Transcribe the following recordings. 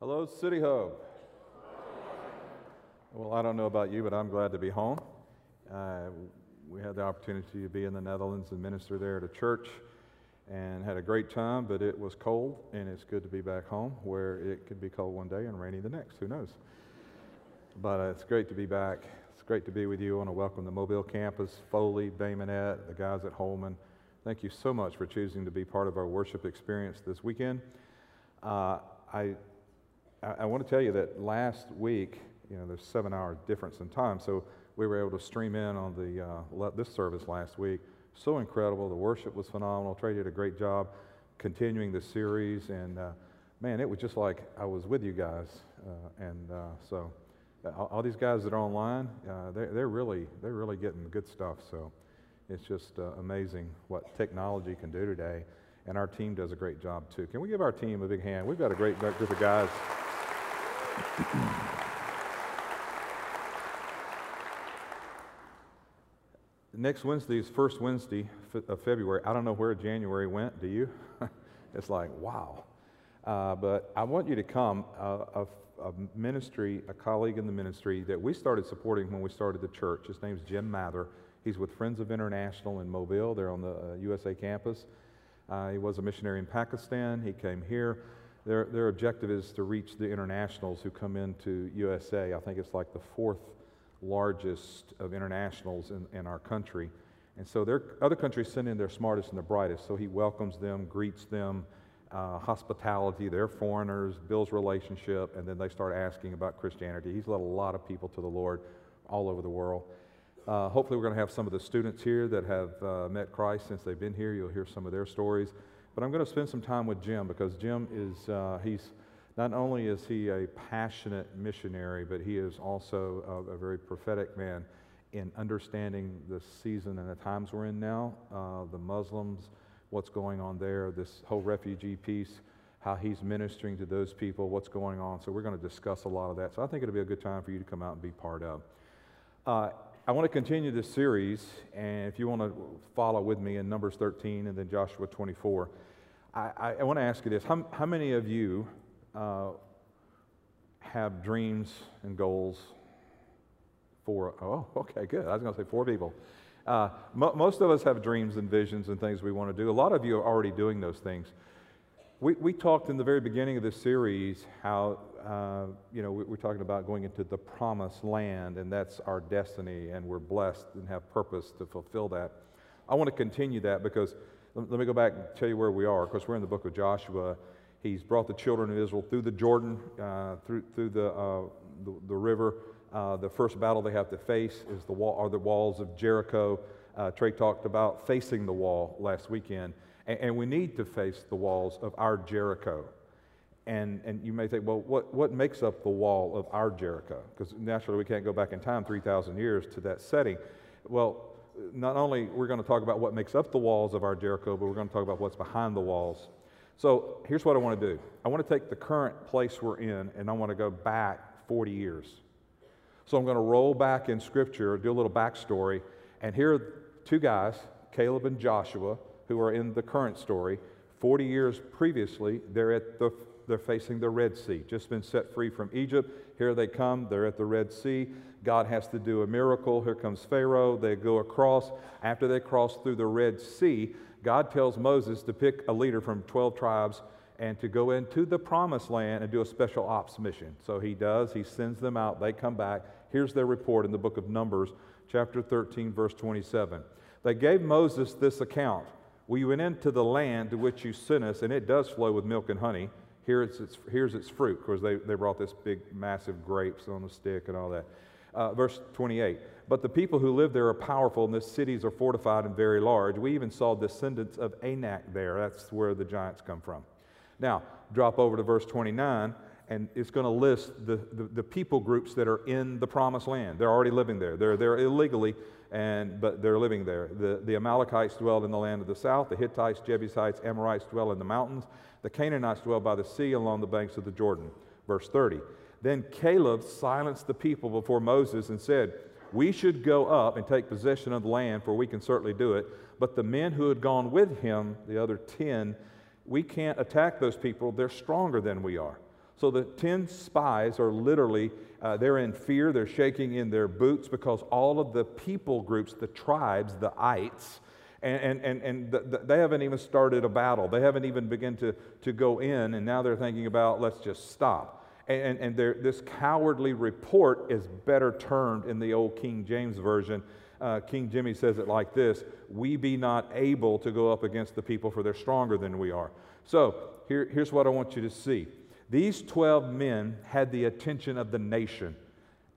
Hello, City Hope. Well, I don't know about you, but I'm glad to be home. Uh, we had the opportunity to be in the Netherlands and minister there at a church and had a great time, but it was cold, and it's good to be back home where it could be cold one day and rainy the next. Who knows? But uh, it's great to be back. Great to be with you. I want to welcome the Mobile campus, Foley, Bay Minette, the guys at Holman. Thank you so much for choosing to be part of our worship experience this weekend. Uh, I I, want to tell you that last week, you know, there's seven hour difference in time, so we were able to stream in on the uh, this service last week. So incredible. The worship was phenomenal. Trey did a great job continuing the series, and uh, man, it was just like I was with you guys. Uh, and uh, so, all, all, these guys that are online, uh, they're, they're really they're really getting good stuff. So, it's just uh, amazing what technology can do today. And our team does a great job too. Can we give our team a big hand? We've got a great group of guys. Next Wednesday is first Wednesday of February. I don't know where January went. Do you? it's like, wow. Uh, but I want you to come. Uh, a, a, ministry, a colleague in the ministry that we started supporting when we started the church. His name's Jim Mather. He's with Friends of International in Mobile. They're on the uh, USA campus. Uh, he was a missionary in Pakistan. He came here. Their, their objective is to reach the internationals who come into USA. I think it's like the fourth largest of internationals in, in our country. And so their, other countries send in their smartest and their brightest. So he welcomes them, greets them, uh, hospitality, they're foreigners, builds relationship, and then they start asking about Christianity. He's led a lot of people to the Lord all over the world. Uh, hopefully, we're going to have some of the students here that have uh, met Christ since they've been here. You'll hear some of their stories. But I'm going to spend some time with Jim because Jim is, uh, he's, not only is he a passionate missionary, but he is also a, a very prophetic man in understanding the season and the times we're in now, uh, the Muslims, what's going on there, this whole refugee piece, how he's ministering to those people, what's going on. So we're going to discuss a lot of that. So I think it'll be a good time for you to come out and be part of. Uh, I want to continue this series, and if you want to follow with me in Numbers 13 and then Joshua 24. I, I, want to ask you this. How, how many of you uh, have dreams and goals for, oh, okay, good. I was going to say four people. Uh, mo- most of us have dreams and visions and things we want to do. A lot of you are already doing those things. We, we talked in the very beginning of this series how, uh, you know, we, we're talking about going into the promised land, and that's our destiny, and we're blessed and have purpose to fulfill that. I want to continue that because let me go back and tell you where we are, because we're in the book of Joshua. He's brought the children of Israel through the Jordan, uh, through, through the, uh, the, the, river. Uh, the first battle they have to face is the wall, are the walls of Jericho. Uh, Trey talked about facing the wall last weekend. And, and, we need to face the walls of our Jericho. And, and you may think, well, what, what makes up the wall of our Jericho? Because naturally, we can't go back in time 3,000 years to that setting. Well, not only we're going to talk about what makes up the walls of our Jericho, but we're going to talk about what's behind the walls. So here's what I want to do I want to take the current place we're in and I want to go back 40 years. So I'm going to roll back in Scripture, do a little backstory, and here are two guys, Caleb and Joshua, who are in the current story. 40 years previously, they're at the they're facing the Red Sea, just been set free from Egypt. Here they come, they're at the Red Sea. God has to do a miracle. Here comes Pharaoh. They go across. After they cross through the Red Sea, God tells Moses to pick a leader from 12 tribes and to go into the promised land and do a special ops mission. So he does. He sends them out. They come back. Here's their report in the book of Numbers, chapter 13, verse 27. They gave Moses this account We went into the land to which you sent us, and it does flow with milk and honey. Here it's, it's, here's its fruit, because they, they brought this big, massive grapes on a stick and all that. Uh, verse 28 But the people who live there are powerful, and the cities are fortified and very large. We even saw descendants of Anak there. That's where the giants come from. Now, drop over to verse 29 and it's going to list the, the, the, people groups that are in the promised land. They're already living there. They're there illegally, and, but they're living there. The, the Amalekites dwell in the land of the south. The Hittites, Jebusites, Amorites dwell in the mountains. The Canaanites dwell by the sea along the banks of the Jordan. Verse 30. Then Caleb silenced the people before Moses and said, We should go up and take possession of the land, for we can certainly do it. But the men who had gone with him, the other ten, we can't attack those people. They're stronger than we are. So the 10 spies are literally, uh, they're in fear, they're shaking in their boots because all of the people groups, the tribes, the ites, and, and, and, the, the, they haven't even started a battle. They haven't even begun to, to go in, and now they're thinking about let's just stop. And, and this cowardly report is better termed in the old King James Version. Uh, King Jimmy says it like this We be not able to go up against the people, for they're stronger than we are. So here, here's what I want you to see these 12 men had the attention of the nation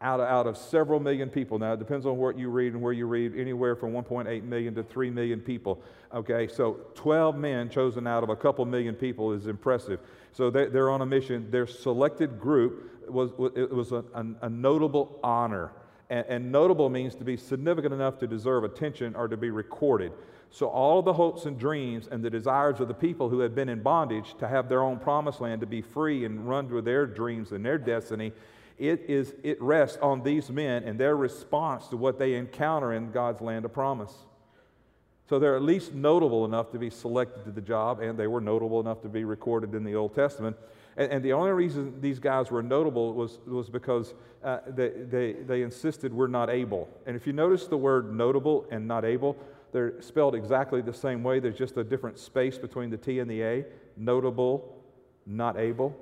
out of, out of several million people. Now, it depends on what you read and where you read, anywhere from 1.8 million to 3 million people. Okay, so 12 men chosen out of a couple million people is impressive. So they, are on a mission. Their selected group was, it was a, a notable honor. And, and notable means to be significant enough to deserve attention or to be recorded. So, all of the hopes and dreams and the desires of the people who had been in bondage to have their own promised land, to be free and run with their dreams and their destiny, it, is, it rests on these men and their response to what they encounter in God's land of promise. So, they're at least notable enough to be selected to the job, and they were notable enough to be recorded in the Old Testament. And, and the only reason these guys were notable was, was because uh, they, they, they insisted we're not able. And if you notice the word notable and not able, they're spelled exactly the same way. There's just a different space between the T and the A. Notable, not able.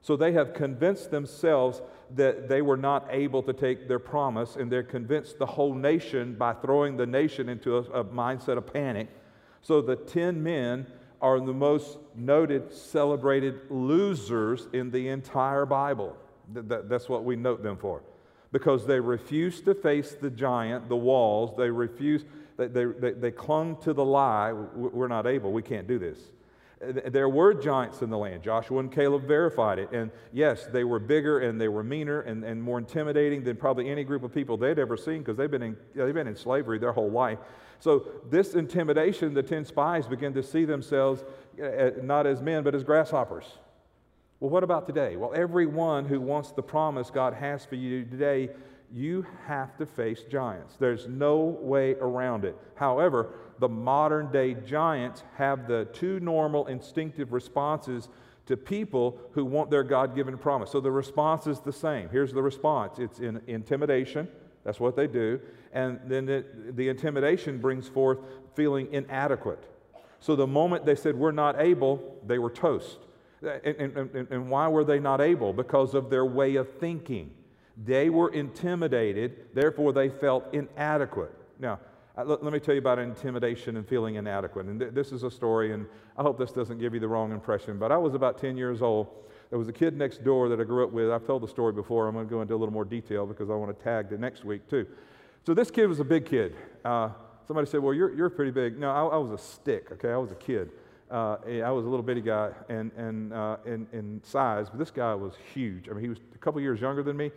So they have convinced themselves that they were not able to take their promise, and they're convinced the whole nation by throwing the nation into a, a mindset of panic. So the 10 men are the most noted, celebrated losers in the entire Bible. That's what we note them for. Because they refused to face the giant, the walls, they refused they, they, they clung to the lie we're not able, we can't do this. There were giants in the land. Joshua and Caleb verified it. And yes, they were bigger and they were meaner and, and more intimidating than probably any group of people they'd ever seen because they've, been in, they've been in slavery their whole life. So, this intimidation, the 10 spies begin to see themselves uh, not as men, but as grasshoppers. Well, what about today? Well, everyone who wants the promise God has for you today you have to face giants. There's no way around it. However, the modern day giants have the two normal instinctive responses to people who want their God given promise. So the response is the same. Here's the response it's in intimidation. That's what they do. And then it, the intimidation brings forth feeling inadequate. So the moment they said, We're not able, they were toast. And, and, and, and why were they not able? Because of their way of thinking. They were intimidated, therefore, they felt inadequate. Now, uh, let, me tell you about intimidation and feeling inadequate. And th- this is a story, and I hope this doesn't give you the wrong impression, but I was about 10 years old. There was a kid next door that I grew up with. I've told the story before. I'm going to go into a little more detail because I want to tag the next week, too. So, this kid was a big kid. Uh, somebody said, Well, you're, you're pretty big. No, I, I was a stick, okay? I was a kid. Uh, I was a little bitty guy and, and, uh, in, in size, but this guy was huge. I mean, he was a couple years younger than me.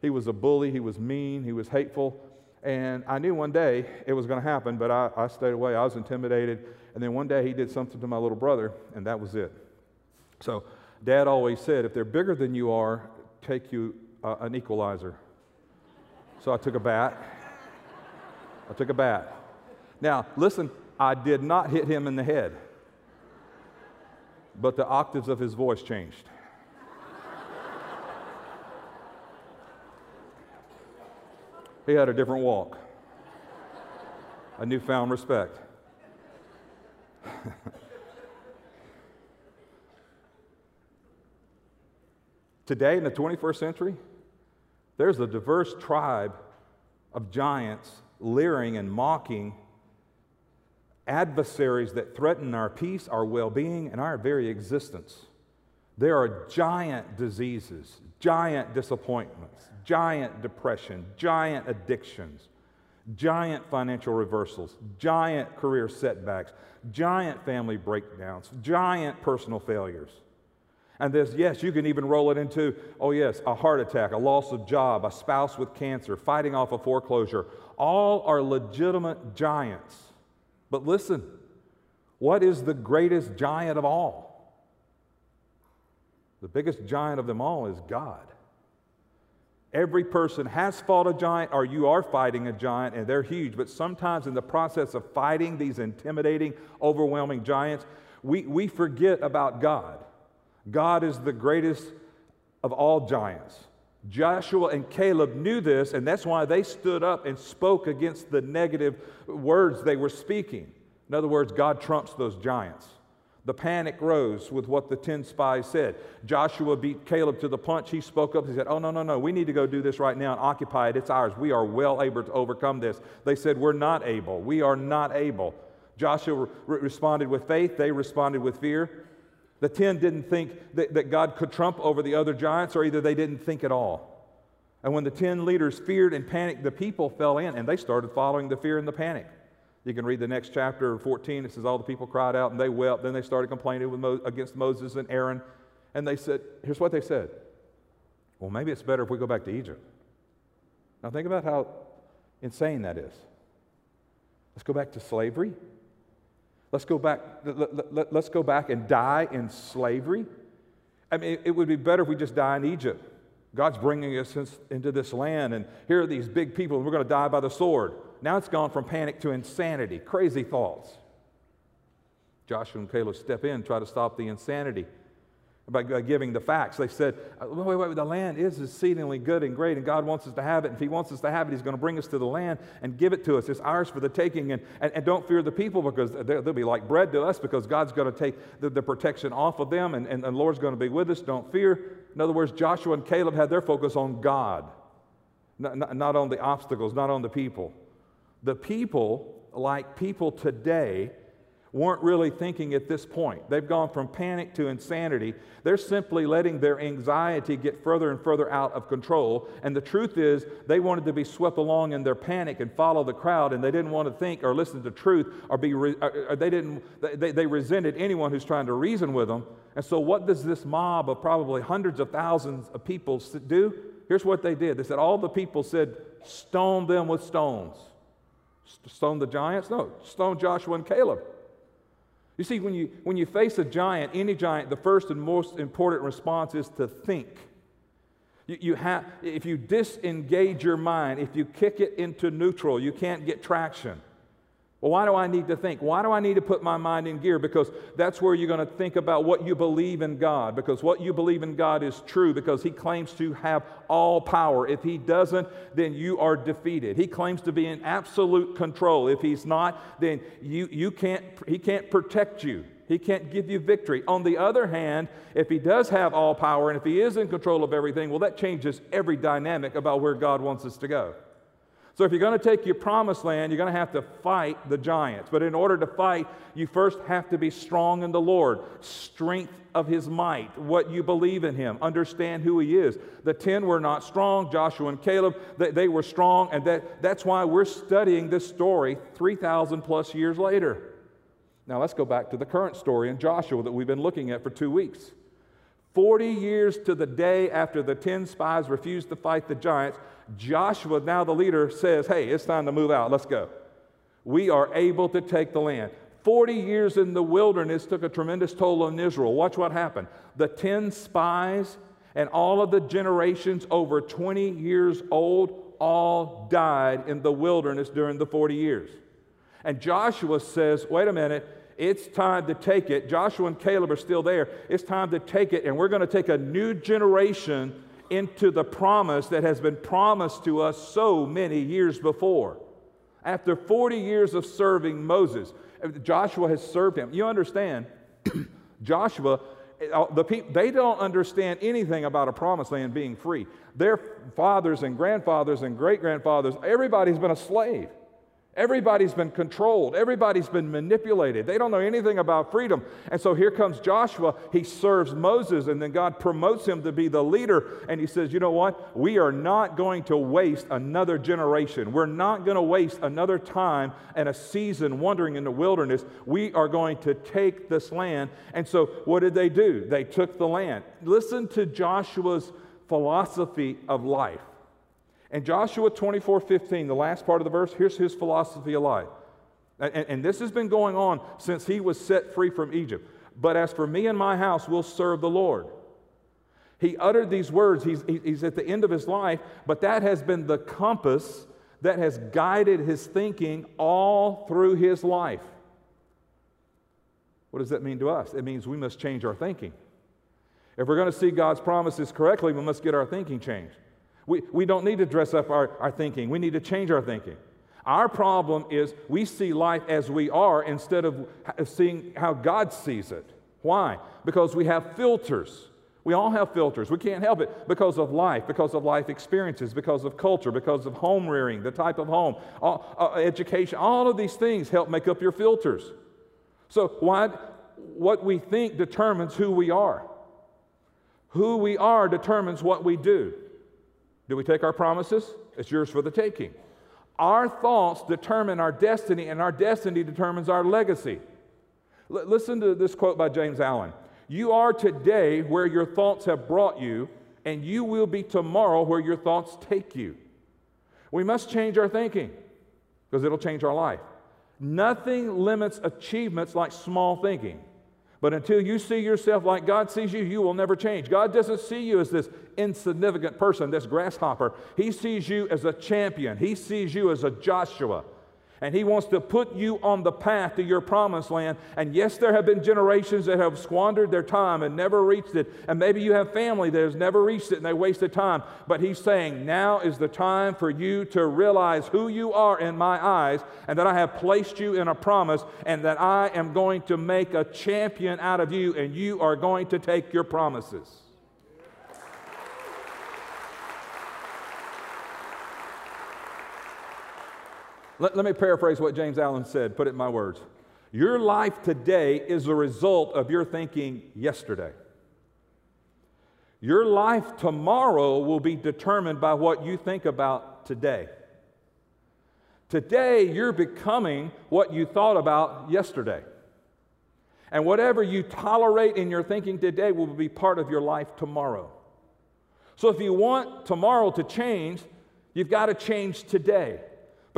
He was a bully, he was mean, he was hateful. And I knew one day it was going to happen, but I, I stayed away. I was intimidated. And then one day he did something to my little brother, and that was it. So, Dad always said, if they're bigger than you are, take you uh, an equalizer. So I took a bat. I took a bat. Now, listen, I did not hit him in the head, but the octaves of his voice changed. He had a different walk, a newfound respect. Today, in the 21st century, there's a diverse tribe of giants leering and mocking adversaries that threaten our peace, our well being, and our very existence. There are giant diseases, giant disappointments, giant depression, giant addictions, giant financial reversals, giant career setbacks, giant family breakdowns, giant personal failures. And this, yes, you can even roll it into, oh, yes, a heart attack, a loss of job, a spouse with cancer, fighting off a foreclosure. All are legitimate giants. But listen, what is the greatest giant of all? The biggest giant of them all is God. Every person has fought a giant, or you are fighting a giant, and they're huge. But sometimes, in the process of fighting these intimidating, overwhelming giants, we, we forget about God. God is the greatest of all giants. Joshua and Caleb knew this, and that's why they stood up and spoke against the negative words they were speaking. In other words, God trumps those giants. The panic rose with what the 10 spies said. Joshua beat Caleb to the punch. He spoke up. He said, Oh, no, no, no. We need to go do this right now and occupy it. It's ours. We are well able to overcome this. They said, We're not able. We are not able. Joshua re- responded with faith. They responded with fear. The 10 didn't think that, that God could trump over the other giants, or either they didn't think at all. And when the 10 leaders feared and panicked, the people fell in and they started following the fear and the panic. You can read the next chapter 14. It says, All the people cried out and they wept. Then they started complaining Mo- against Moses and Aaron. And they said, Here's what they said Well, maybe it's better if we go back to Egypt. Now, think about how insane that is. Let's go back to slavery. Let's go back, let, us go back and die in slavery. I mean, it would be better if we just die in Egypt. God's bringing us into this land, and here are these big people, and we're going to die by the sword. Now it's gone from panic to insanity, crazy thoughts. Joshua and Caleb step in, try to stop the insanity by giving the facts. They said, uh, wait, wait, wait, the land is exceedingly good and great, and God wants us to have it. And if He wants us to have it, He's going to bring us to the land and give it to us. It's ours for the taking. And, and, and don't fear the people because they'll be like bread to us because God's going to take the, the protection off of them, and, and the Lord's going to be with us. Don't fear. In other words, Joshua and Caleb had their focus on God, not, not, not on the obstacles, not on the people. The people, like people today, weren't really thinking at this point. They've gone from panic to insanity. They're simply letting their anxiety get further and further out of control. And the truth is, they wanted to be swept along in their panic and follow the crowd, and they didn't want to think or listen to truth or be, re- or they didn't, they, they resented anyone who's trying to reason with them. And so, what does this mob of probably hundreds of thousands of people do? Here's what they did. They said, All the people said, Stone them with stones. Stone the giants? No, stone Joshua and Caleb. You see, when you, when you face a giant, any giant, the first and most important response is to think. You, you have, if you disengage your mind, if you kick it into neutral, you can't get traction. Well, why do I need to think? Why do I need to put my mind in gear? Because that's where you're going to think about what you believe in God. Because what you believe in God is true, because He claims to have all power. If He doesn't, then you are defeated. He claims to be in absolute control. If He's not, then you, you can't, He can't protect you. He can't give you victory. On the other hand, if He does have all power and if He is in control of everything, well, that changes every dynamic about where God wants us to go. So, if you're going to take your promised land, you're going to have to fight the giants. But in order to fight, you first have to be strong in the Lord, strength of his might, what you believe in him, understand who he is. The 10 were not strong, Joshua and Caleb, they, they were strong, and that, that's why we're studying this story 3,000 plus years later. Now, let's go back to the current story in Joshua that we've been looking at for two weeks. 40 years to the day after the 10 spies refused to fight the giants, Joshua, now the leader, says, Hey, it's time to move out. Let's go. We are able to take the land. 40 years in the wilderness took a tremendous toll on Israel. Watch what happened. The 10 spies and all of the generations over 20 years old all died in the wilderness during the 40 years. And Joshua says, Wait a minute. It's time to take it. Joshua and Caleb are still there. It's time to take it, and we're going to take a new generation into the promise that has been promised to us so many years before. After 40 years of serving Moses, Joshua has served him. You understand, Joshua, uh, the people, they don't understand anything about a promised land being free. Their fathers and grandfathers and great grandfathers, everybody's been a slave. Everybody's been controlled. Everybody's been manipulated. They don't know anything about freedom. And so here comes Joshua. He serves Moses, and then God promotes him to be the leader. And he says, You know what? We are not going to waste another generation. We're not going to waste another time and a season wandering in the wilderness. We are going to take this land. And so what did they do? They took the land. Listen to Joshua's philosophy of life. And Joshua 24 15, the last part of the verse, here's his philosophy of life. And, and, this has been going on since he was set free from Egypt. But as for me and my house, we'll serve the Lord. He uttered these words, he's, he's at the end of his life, but that has been the compass that has guided his thinking all through his life. What does that mean to us? It means we must change our thinking. If we're going to see God's promises correctly, we must get our thinking changed. We, we don't need to dress up our, our thinking, we need to change our thinking. Our problem is we see life as we are instead of seeing how God sees it. Why? Because we have filters. We all have filters. We can't help it because of life, because of life experiences, because of culture, because of home rearing, the type of home, all, uh, education. All of these things help make up your filters. So, why, what we think determines who we are. Who we are determines what we do. Do we take our promises? It's yours for the taking. Our thoughts determine our destiny, and our destiny determines our legacy. L- listen to this quote by James Allen You are today where your thoughts have brought you, and you will be tomorrow where your thoughts take you. We must change our thinking because it'll change our life. Nothing limits achievements like small thinking. But until you see yourself like God sees you, you will never change. God doesn't see you as this insignificant person, this grasshopper. He sees you as a champion, He sees you as a Joshua. And He wants to put you on the path to your promised land. And yes, there have been generations that have squandered their time and never reached it. And maybe you have family that has never reached it and they wasted time. But He's saying, now is the time for you to realize who you are in my eyes and that I have placed you in a promise and that I am going to make a champion out of you and you are going to take your promises. Let, let me paraphrase what James Allen said, put it in my words. Your life today is a result of your thinking yesterday. Your life tomorrow will be determined by what you think about today. Today, you're becoming what you thought about yesterday. And whatever you tolerate in your thinking today will be part of your life tomorrow. So if you want tomorrow to change, you've got to change today.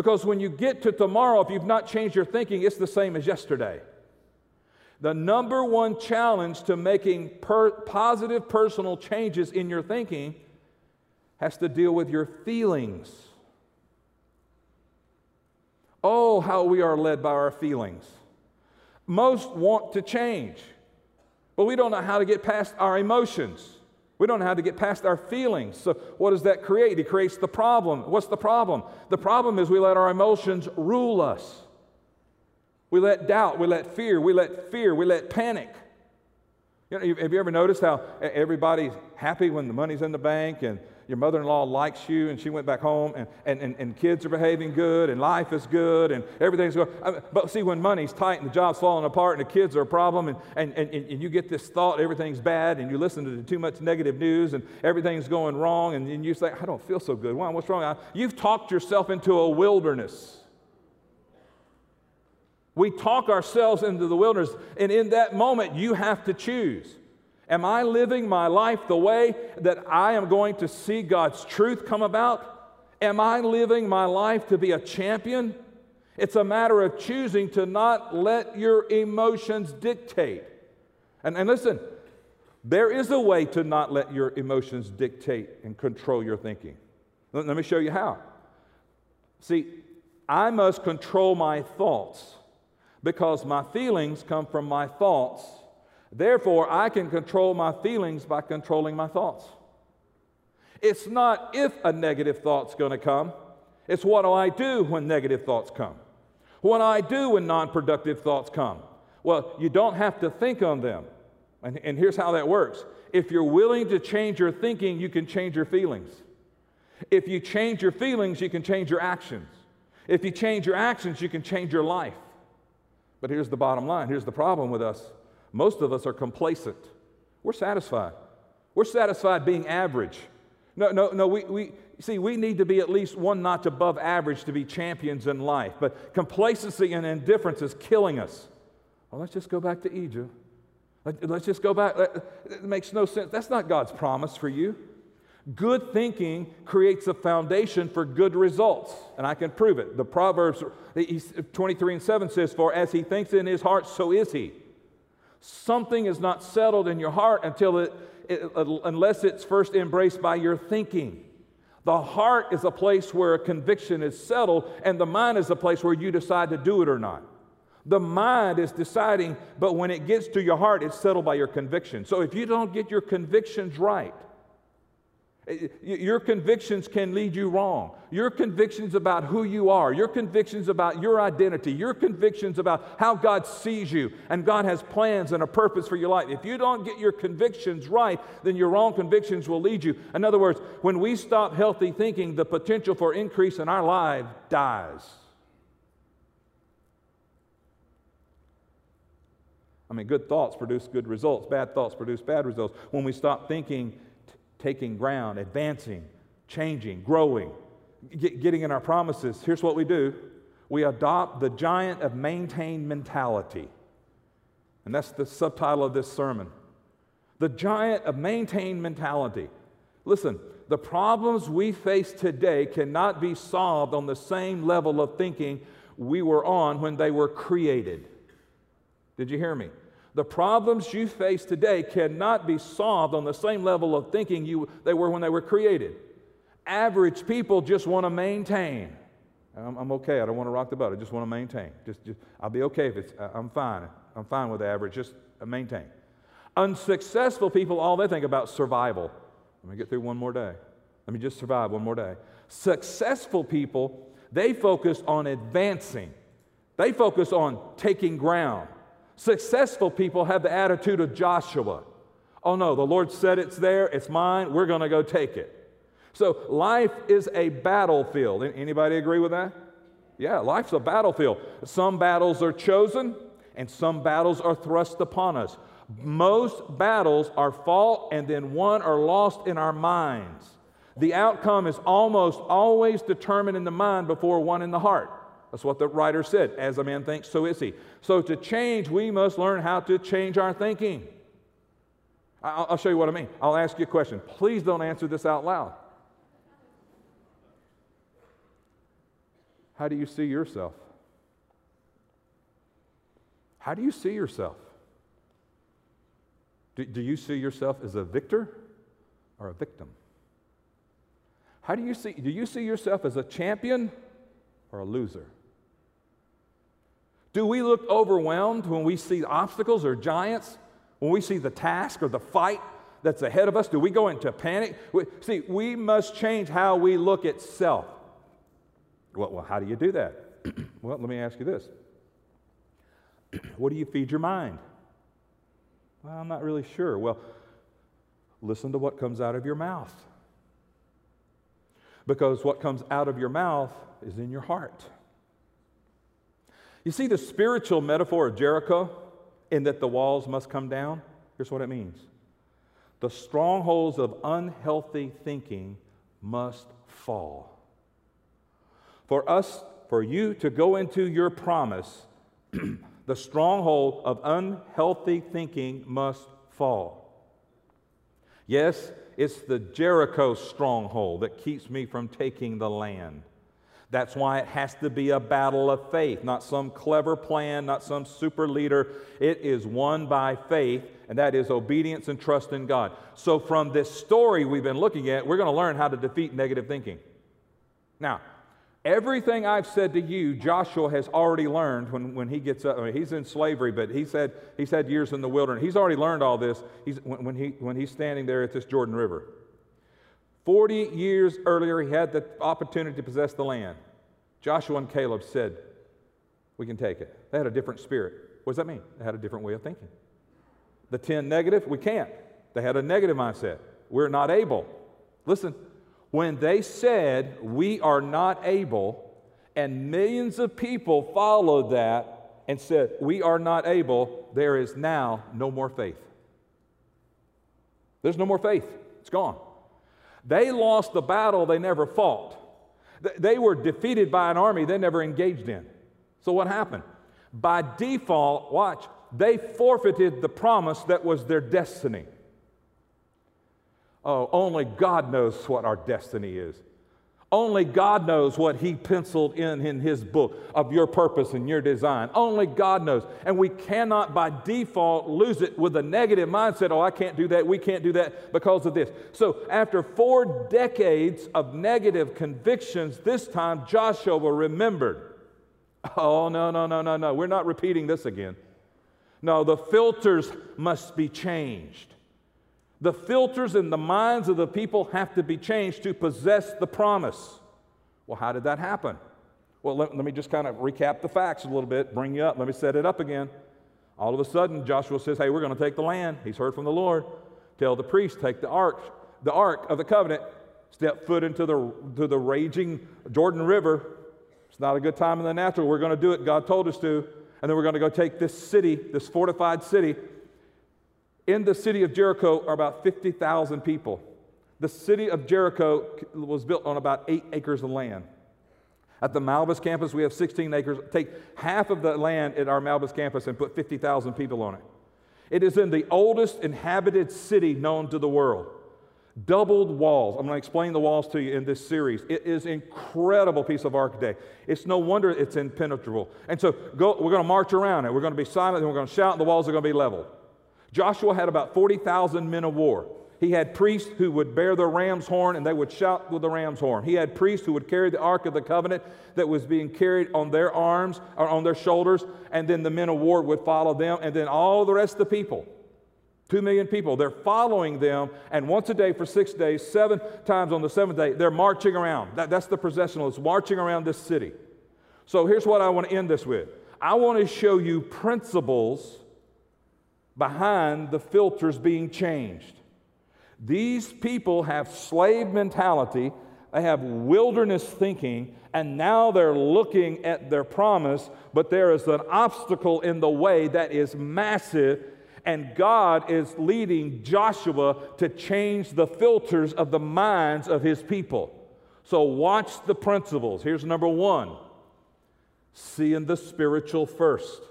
Because when you get to tomorrow, if you've not changed your thinking, it's the same as yesterday. The number one challenge to making per- positive personal changes in your thinking has to deal with your feelings. Oh, how we are led by our feelings. Most want to change, but we don't know how to get past our emotions. We don't know how to get past our feelings. So, what does that create? It creates the problem. What's the problem? The problem is we let our emotions rule us. We let doubt, we let fear, we let fear, we let panic. You know, have you ever noticed how everybody's happy when the money's in the bank and your mother in law likes you and she went back home and, and, and, and, kids are behaving good and life is good and everything's good. But see, when money's tight and the job's falling apart and the kids are a problem and, and, and, and you get this thought everything's bad and you listen to too much negative news and everything's going wrong and, and you say, I don't feel so good. Why? What's wrong? You've talked yourself into a wilderness. We talk ourselves into the wilderness, and in that moment, you have to choose. Am I living my life the way that I am going to see God's truth come about? Am I living my life to be a champion? It's a matter of choosing to not let your emotions dictate. And, and listen, there is a way to not let your emotions dictate and control your thinking. Let, let me show you how. See, I must control my thoughts because my feelings come from my thoughts Therefore, I can control my feelings by controlling my thoughts. It's not if a negative thought's going to come, it's what do I do when negative thoughts come? What do I do when non productive thoughts come? Well, you don't have to think on them. And, and here's how that works if you're willing to change your thinking, you can change your feelings. If you change your feelings, you can change your actions. If you change your actions, you can change your life. But here's the bottom line here's the problem with us most of us are complacent. We're satisfied. We're satisfied being average. No, no, no, we, we see, we need to be at least one notch above average to be champions in life. But complacency and indifference is killing us. Well, let's just go back to Egypt. Let's just go back. It makes no sense. That's not God's promise for you. Good thinking creates a foundation for good results, and I can prove it. The Proverbs 23 and 7 says, For as he thinks in his heart, so is he. Something is not settled in your heart until it, it, uh, unless it's first embraced by your thinking. The heart is a place where a conviction is settled, and the mind is a place where you decide to do it or not. The mind is deciding, but when it gets to your heart, it's settled by your conviction. So if you don't get your convictions right, your convictions can lead you wrong. Your convictions about who you are, your convictions about your identity, your convictions about how God sees you, and God has plans and a purpose for your life. If you don't get your convictions right, then your wrong convictions will lead you. In other words, when we stop healthy thinking, the potential for increase in our life dies. I mean, good thoughts produce good results, bad thoughts produce bad results. When we stop thinking, taking ground, advancing, changing, growing, get, getting in our promises, here's what we do we adopt the giant of maintained mentality. And that's the subtitle of this sermon. The giant of maintained mentality. Listen, the problems we face today cannot be solved on the same level of thinking we were on when they were created. Did you hear me? The problems you face today cannot be solved on the same level of thinking you, they were when they were created. Average people just want to maintain. I'm, I'm, okay. I don't want to rock the boat. I just want to maintain. Just, just, I'll be okay if it's, I'm fine. I'm fine with average. Just maintain. Unsuccessful people, all they think about survival. Let me get through one more day. Let me just survive one more day. Successful people, they focus on advancing. They focus on taking ground. Successful people have the attitude of Joshua. Oh no, the Lord said it's there, it's mine, we're going to go take it. So life is a battlefield. Anybody agree with that? Yeah, life's a battlefield. Some battles are chosen and some battles are thrust upon us. Most battles are fought and then won or lost in our minds. The outcome is almost always determined in the mind before one in the heart. That's what the writer said. As a man thinks, so is he. So to change, we must learn how to change our thinking. I'll, show you what I mean. I'll ask you a question. Please don't answer this out loud. How do you see yourself? How do you see yourself? Do, do you see yourself as a victor or a victim? How do you see do you see yourself as a champion or a loser? Do we look overwhelmed when we see obstacles or giants? When we see the task or the fight that's ahead of us? Do we go into panic? We, see, we must change how we look at self. Well, well how do you do that? well, let me ask you this What do you feed your mind? Well, I'm not really sure. Well, listen to what comes out of your mouth. Because what comes out of your mouth is in your heart. You see the spiritual metaphor of Jericho in that the walls must come down? Here's what it means the strongholds of unhealthy thinking must fall. For us, for you to go into your promise, the stronghold of unhealthy thinking must fall. Yes, it's the Jericho stronghold that keeps me from taking the land. That's why it has to be a battle of faith, not some clever plan, not some super leader. It is won by faith, and that is obedience and trust in God. So, from this story we've been looking at, we're going to learn how to defeat negative thinking. Now, everything I've said to you, Joshua has already learned when, when he gets up. I mean, he's in slavery, but he said he's had years in the wilderness. He's already learned all this he's, when, when, he, when he's standing there at this Jordan River. 40 years earlier, he had the opportunity to possess the land. Joshua and Caleb said, We can take it. They had a different spirit. What does that mean? They had a different way of thinking. The 10 negative, we can't. They had a negative mindset. We're not able. Listen, when they said, We are not able, And millions of people followed that and said, We are not able. There is now no more faith. There's no more faith. It's gone. They lost the battle they never fought. They were defeated by an army they never engaged in. So what happened? By default, watch, they forfeited the promise that was their destiny. Oh, only God knows what our destiny is. Only God knows what He penciled in in His book of your purpose and your design. Only God knows. And we cannot by default lose it with a negative mindset. Oh, I can't do that. We can't do that because of this. So, after four decades of negative convictions, this time Joshua remembered. Oh, no, no, no, no, no. We're not repeating this again. No, the filters must be changed. The filters in the minds of the people have to be changed to possess the promise. Well, how did that happen? Well, let, let, me just kind of recap the facts a little bit, bring you up. Let me set it up again. All of a sudden, Joshua says, Hey, we're going to take the land. He's heard from the Lord. Tell the priest, take the ark, the ark of the covenant, step foot into the, to the raging Jordan River. It's not a good time in the natural. We're going to do it. God told us to. And then we're going to go take this city, this fortified city, in the city of Jericho are about 50,000 people. The city of Jericho was built on about eight acres of land. At the Malbis campus, we have 16 acres. Take half of the land at our Malbis campus and put 50,000 people on it. It is in the oldest inhabited city known to the world. Doubled walls. I'm going to explain the walls to you in this series. It is incredible piece of architecture. It's no wonder it's impenetrable. And so go, we're going to march around it. We're going to be silent and we're going to shout, and the walls are going to be leveled. Joshua had about 40,000 men of war. He had priests who would bear the ram's horn and they would shout with the ram's horn. He had priests who would carry the Ark of the Covenant that was being carried on their arms or on their shoulders, and then the men of war would follow them, and then all the rest of the people. Two million people. They're following them, and once a day for six days, seven times on the seventh day, they're marching around. That, that's the processionalists marching around this city. So here's what I want to end this with I want to show you principles behind the filters being changed. These people have slave mentality, they have wilderness thinking, and now they're looking at their promise, but there is an obstacle in the way that is massive, and God is leading Joshua to change the filters of the minds of his people. So, watch the principles. Here's number one seeing the spiritual first.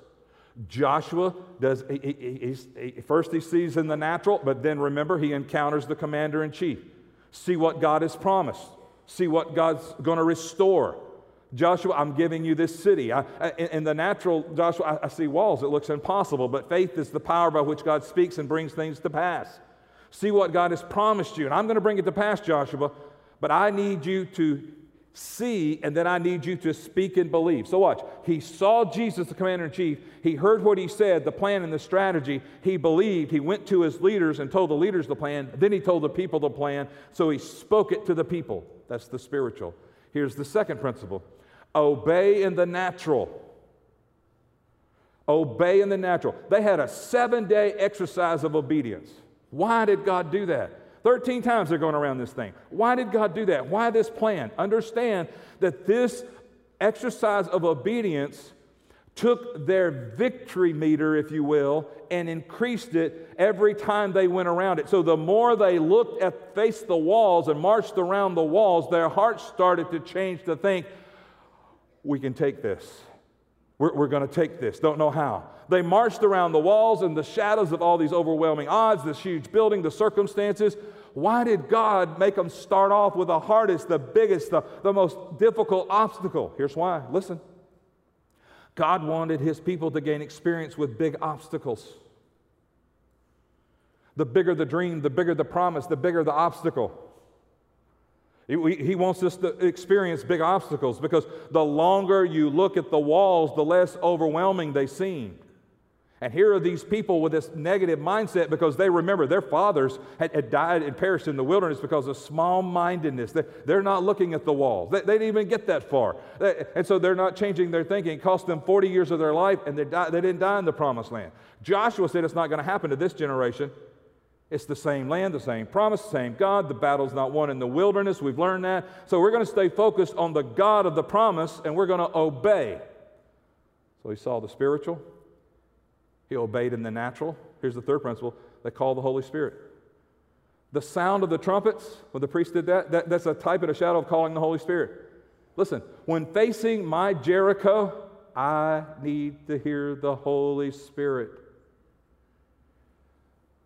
Joshua does, he, he, he, first he sees in the natural, but then remember, he encounters the commander in chief. See what God has promised, see what God's going to restore. Joshua, I'm giving you this city. I, in, the natural, Joshua, I, I see walls. It looks impossible, but faith is the power by which God speaks and brings things to pass. See what God has promised you. And I'm going to bring it to pass, Joshua, but I need you to see, and then I need you to speak and believe. So, watch. He saw Jesus, the commander in chief. He heard what he said, the plan and the strategy. He believed. He went to his leaders and told the leaders the plan. Then he told the people the plan. So, he spoke it to the people. That's the spiritual. Here's the second principle obey in the natural. Obey in the natural. They had a seven day exercise of obedience. Why did God do that? 13 times they're going around this thing. Why did God do that? Why this plan? Understand that this exercise of obedience took their victory meter, if you will, and increased it every time they went around it. So the more they looked at, faced the walls and marched around the walls, their hearts started to change to think, we can take this. We're, we're going to take this. Don't know how. They marched around the walls and the shadows of all these overwhelming odds, this huge building, the circumstances. Why did God make them start off with the hardest, the biggest, the, the most difficult obstacle? Here's why. Listen. God wanted his people to gain experience with big obstacles. The bigger the dream, the bigger the promise, the bigger the obstacle. He wants us to experience big obstacles because the longer you look at the walls, the less overwhelming they seem. And here are these people with this negative mindset because they remember their fathers had, had died and perished in the wilderness because of small mindedness. They, they're not looking at the walls, they, they, didn't even get that far. They, and so they're not changing their thinking. It cost them 40 years of their life and they, they didn't die in the promised land. Joshua said it's not going to happen to this generation. It's the same land, the same promise, the same God. The battle's not won in the wilderness. We've learned that. So we're going to stay focused on the God of the promise and we're going to obey. So he saw the spiritual, he obeyed in the natural. Here's the third principle they call the Holy Spirit. The sound of the trumpets, when the priest did that, that that's a type and a shadow of calling the Holy Spirit. Listen, when facing my Jericho, I need to hear the Holy Spirit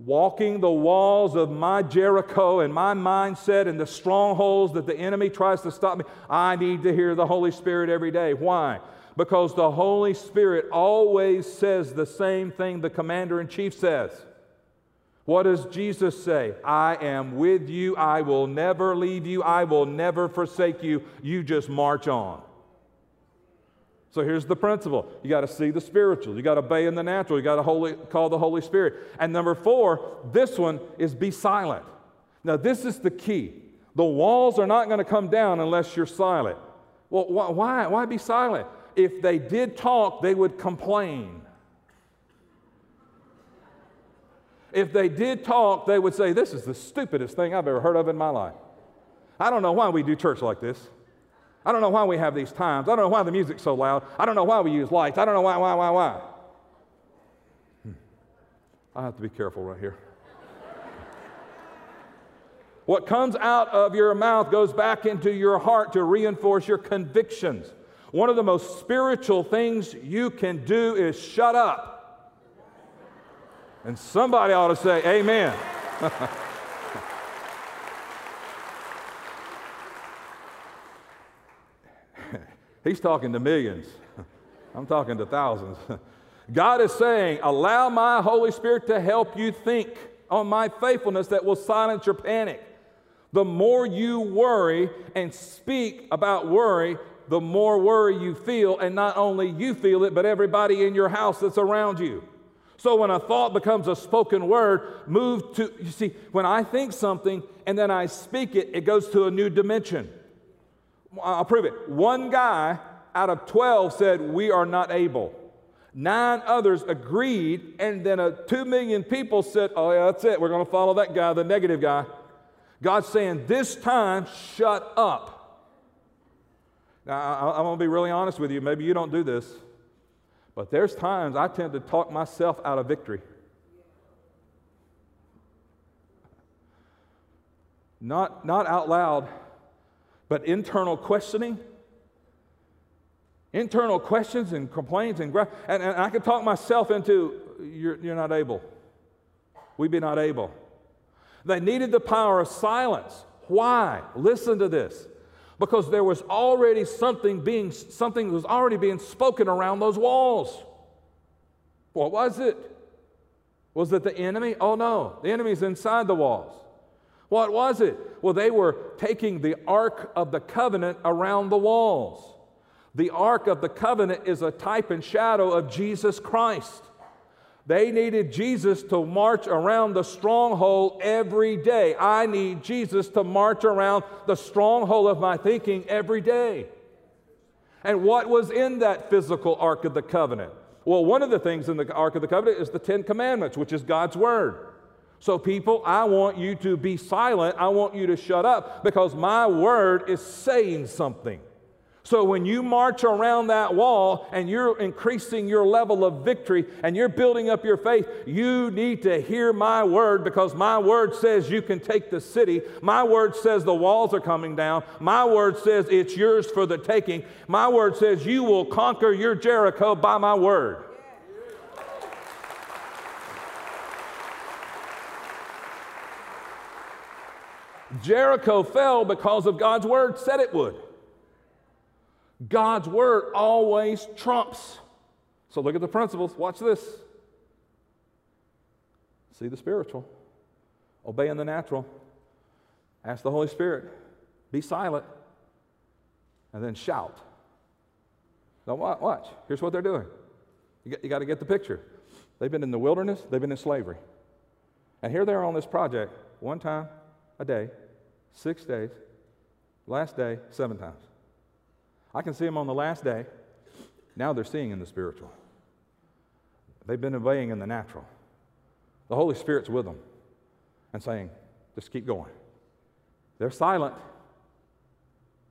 walking the walls of my Jericho and my mindset and the strongholds that the enemy tries to stop me, I need to hear the Holy Spirit every day. Why? Because the Holy Spirit always says the same thing the commander in chief says. What does Jesus say? I am with you. I will never leave you. I will never forsake you. You just march on. So here's the principle. You got to see the spiritual. You got to obey in the natural. You got to call the Holy Spirit. And number four, this one is be silent. Now, this is the key. The walls are not going to come down unless you're silent. Well, why? Why be silent? If they did talk, they would complain. If they did talk, they would say, This is the stupidest thing I've ever heard of in my life. I don't know why we do church like this. I don't know why we have these times. I don't know why the music's so loud. I don't know why we use lights. I don't know why, why, why, why. Hmm. I have to be careful right here. what comes out of your mouth goes back into your heart to reinforce your convictions. One of the most spiritual things you can do is shut up. And somebody ought to say, Amen. He's talking to millions. I'm talking to thousands. God is saying, Allow my Holy Spirit to help you think on my faithfulness that will silence your panic. The more you worry and speak about worry, the more worry you feel, and not only you feel it, but everybody in your house that's around you. So when a thought becomes a spoken word, move to, you see, when I think something and then I speak it, it goes to a new dimension. I'll prove it. One guy out of 12 said, We are not able. Nine others agreed, and then a, 2 million people said, Oh, yeah, that's it. We're going to follow that guy, the negative guy. God's saying, This time, shut up. Now, I, I'm going to be really honest with you. Maybe you don't do this, but there's times I tend to talk myself out of victory. Not, not out loud, but internal questioning, internal questions and complaints, and, and, and I can talk myself into, you're, you're not able. We be not able. They needed the power of silence. Why? Listen to this. Because there was already something being, something was already being spoken around those walls. What was it? Was it the enemy? Oh no, the enemy's inside the walls. What was it? Well, they were taking the Ark of the Covenant around the walls. The Ark of the Covenant is a type and shadow of Jesus Christ. They needed Jesus to march around the stronghold every day. I need Jesus to march around the stronghold of my thinking every day. And what was in that physical Ark of the Covenant? Well, one of the things in the Ark of the Covenant is the Ten Commandments, which is God's Word. So, people, I want you to be silent. I want you to shut up because my word is saying something. So, when you march around that wall and you're increasing your level of victory and you're building up your faith, you need to hear my word because my word says you can take the city. My word says the walls are coming down. My word says it's yours for the taking. My word says you will conquer your Jericho by my word. Jericho fell because of God's word said it would. God's word always trumps. So look at the principles. Watch this. See the spiritual, obey in the natural, ask the Holy Spirit, be silent, and then shout. Now, watch. Here's what they're doing. You, you got to get the picture. They've been in the wilderness, they've been in slavery. And here they are on this project, one time a day, six days, last day, seven times. I can see them on the last day. Now they're seeing in the spiritual. They've been obeying in the natural. The Holy Spirit's with them. and saying, just keep going. They're silent.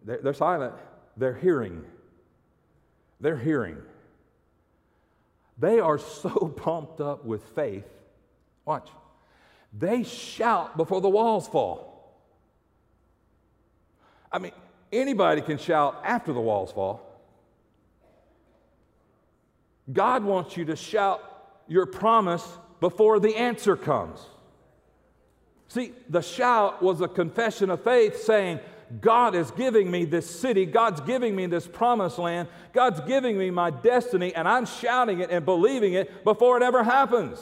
They're, they're silent. They're hearing. They're hearing. They are so pumped up with faith. Watch. They shout before the walls fall. I mean, anybody can shout after the walls fall. God wants you to shout your promise before the answer comes. See, the shout was a confession of faith saying, God is giving me this city. God's giving me this promised land. God's giving me my destiny, and I'm shouting it and believing it before it ever happens.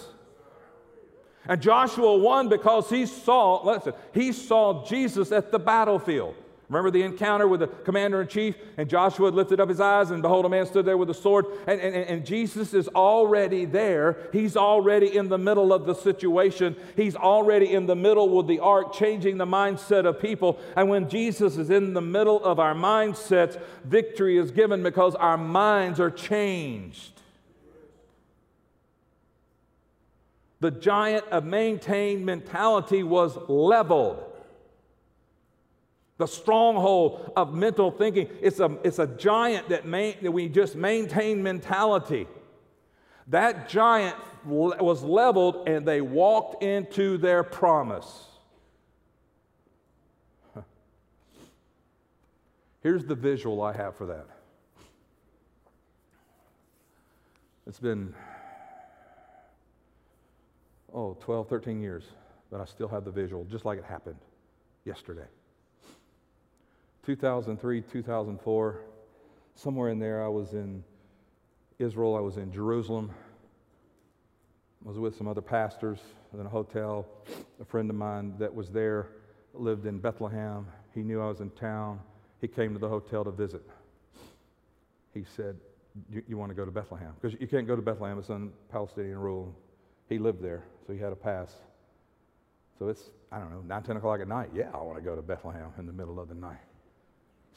And Joshua won because he saw, listen, he saw Jesus at the battlefield. Remember the encounter with the commander in chief? And Joshua lifted up his eyes, and behold, a man stood there with a sword. And, and, and Jesus is already there. He's already in the middle of the situation. He's already in the middle with the ark, changing the mindset of people. And when Jesus is in the middle of our mindsets, victory is given because our minds are changed. The giant of maintained mentality was leveled the stronghold of mental thinking. It's a, it's a giant that, that we just maintain mentality. That giant was leveled and they walked into their promise. Here's the visual I have for that. It's been, oh, 12, 13 years, but I still have the visual, just like it happened yesterday. 2003, 2004, somewhere in there, I was in Israel, I was in Jerusalem. I was with some other pastors in a hotel. A friend of mine that was there lived in Bethlehem. He knew I was in town. He came to the hotel to visit. He said, You, you want to go to Bethlehem? Because you can't go to Bethlehem, it's on Palestinian rule. He lived there, so he had a pass. So it's, I don't know, 9, 10 o'clock at night. Yeah, I want to go to Bethlehem in the middle of the night.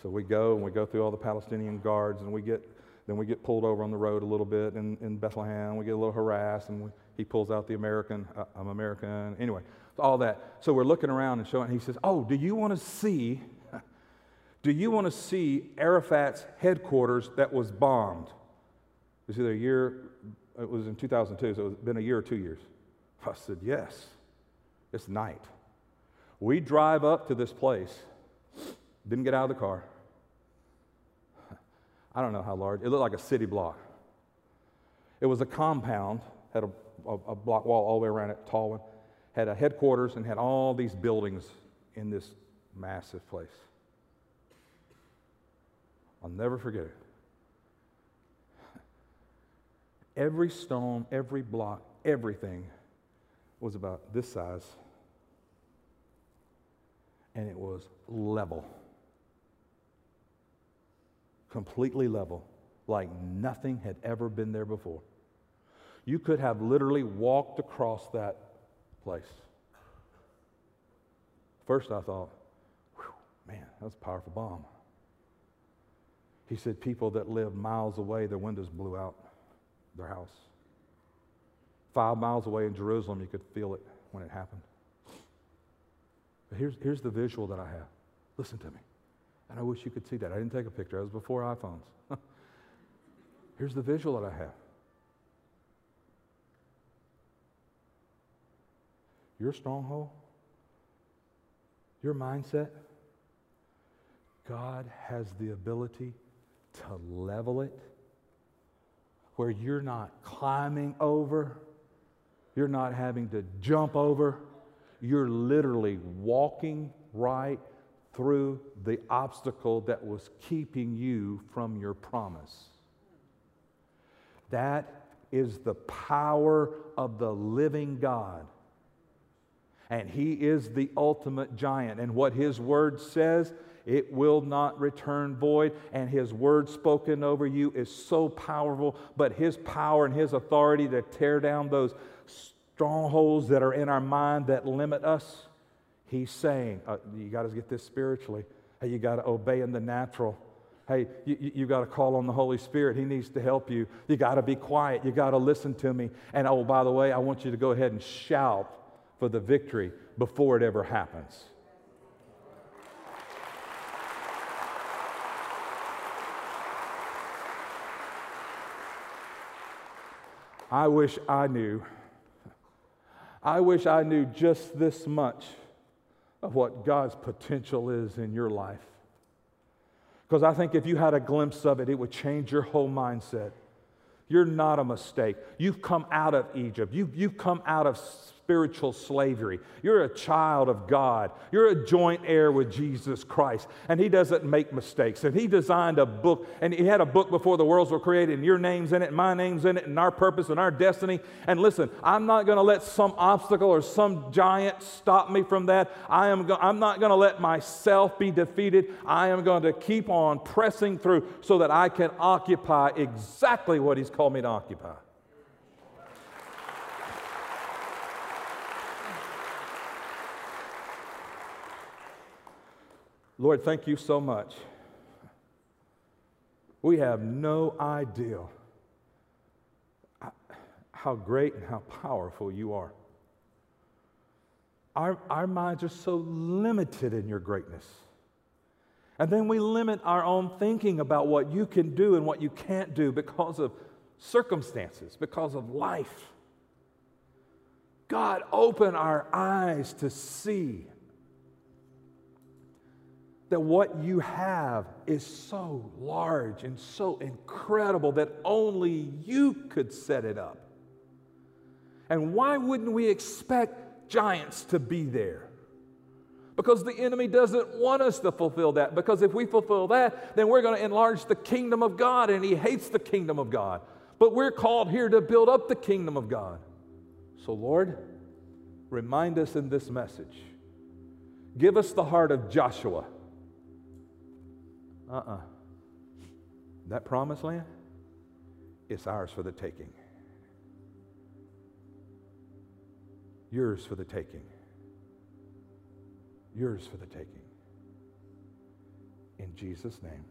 So we go and we go through all the Palestinian guards and we get, then we get pulled over on the road a little bit in, in Bethlehem. We get a little harassed and we, he pulls out the American, uh, I'm American. Anyway, all that. So we're looking around and showing, he says, Oh, do you want to see, do you want to see Arafat's headquarters that was bombed? It was either a year, it was in 2002, so it's been a year or two years. I said, Yes. It's night. We drive up to this place, didn't get out of the car. I don't know how large. It looked like a city block. It was a compound, had a, a, a block wall all the way around it, tall one, had a headquarters and had all these buildings in this massive place. I'll never forget it. Every stone, every block, everything was about this size, and it was level completely level, like nothing had ever been there before. You could have literally walked across that place. First, I thought, man, that's a powerful bomb. He said people that lived miles away, their windows blew out their house. Five miles away in Jerusalem, you could feel it when it happened. But here's, here's the visual that I have. Listen to me. And I wish you could see that. I didn't take a picture, it was before iPhones. Here's the visual that I have your stronghold, your mindset, God has the ability to level it where you're not climbing over, you're not having to jump over, you're literally walking right through the obstacle that was keeping you from your promise. That is the power of the living God. And He is the ultimate giant. And what His word says, it will not return void. And His word spoken over you is so powerful. But His power and His authority to tear down those strongholds that are in our mind that limit us He's saying, uh, you got to get this spiritually. Hey, you got to obey in the natural. Hey, you, you got to call on the Holy Spirit. He needs to help you. You got to be quiet. You got to listen to me. And oh, by the way, I want you to go ahead and shout for the victory before it ever happens. I wish I knew. I wish I knew just this much of what God's potential is in your life. Because I think if you had a glimpse of it, it would change your whole mindset. You're not a mistake. You've come out of Egypt. You've, you've come out of spiritual slavery. You're a child of God. You're a joint heir with Jesus Christ. And He doesn't make mistakes. And He designed a book, and He had a book before the worlds were created, and your name's in it, and my name's in it, and our purpose and our destiny. And listen, I'm not going to let some obstacle or some giant stop me from that. I am go- I'm not going to let myself be defeated. I am going to keep on pressing through so that I can occupy exactly what He's called me to occupy. Lord, thank you so much. We have no idea how great and how powerful you are. Our, our minds are so limited in your greatness. And then we limit our own thinking about what you can do and what you can't do because of circumstances, because of life. God, open our eyes to see that what you have is so large and so incredible that only you could set it up. And why wouldn't we expect giants to be there? Because the enemy doesn't want us to fulfill that. Because if we fulfill that, then we're going to enlarge the kingdom of God, and he hates the kingdom of God. But we're called here to build up the kingdom of God. So, Lord, remind us in this message. Give us the heart of Joshua uh uh-uh. uh That promised land, it's ours for the taking. Yours for the taking. Yours for the taking. In Jesus' name.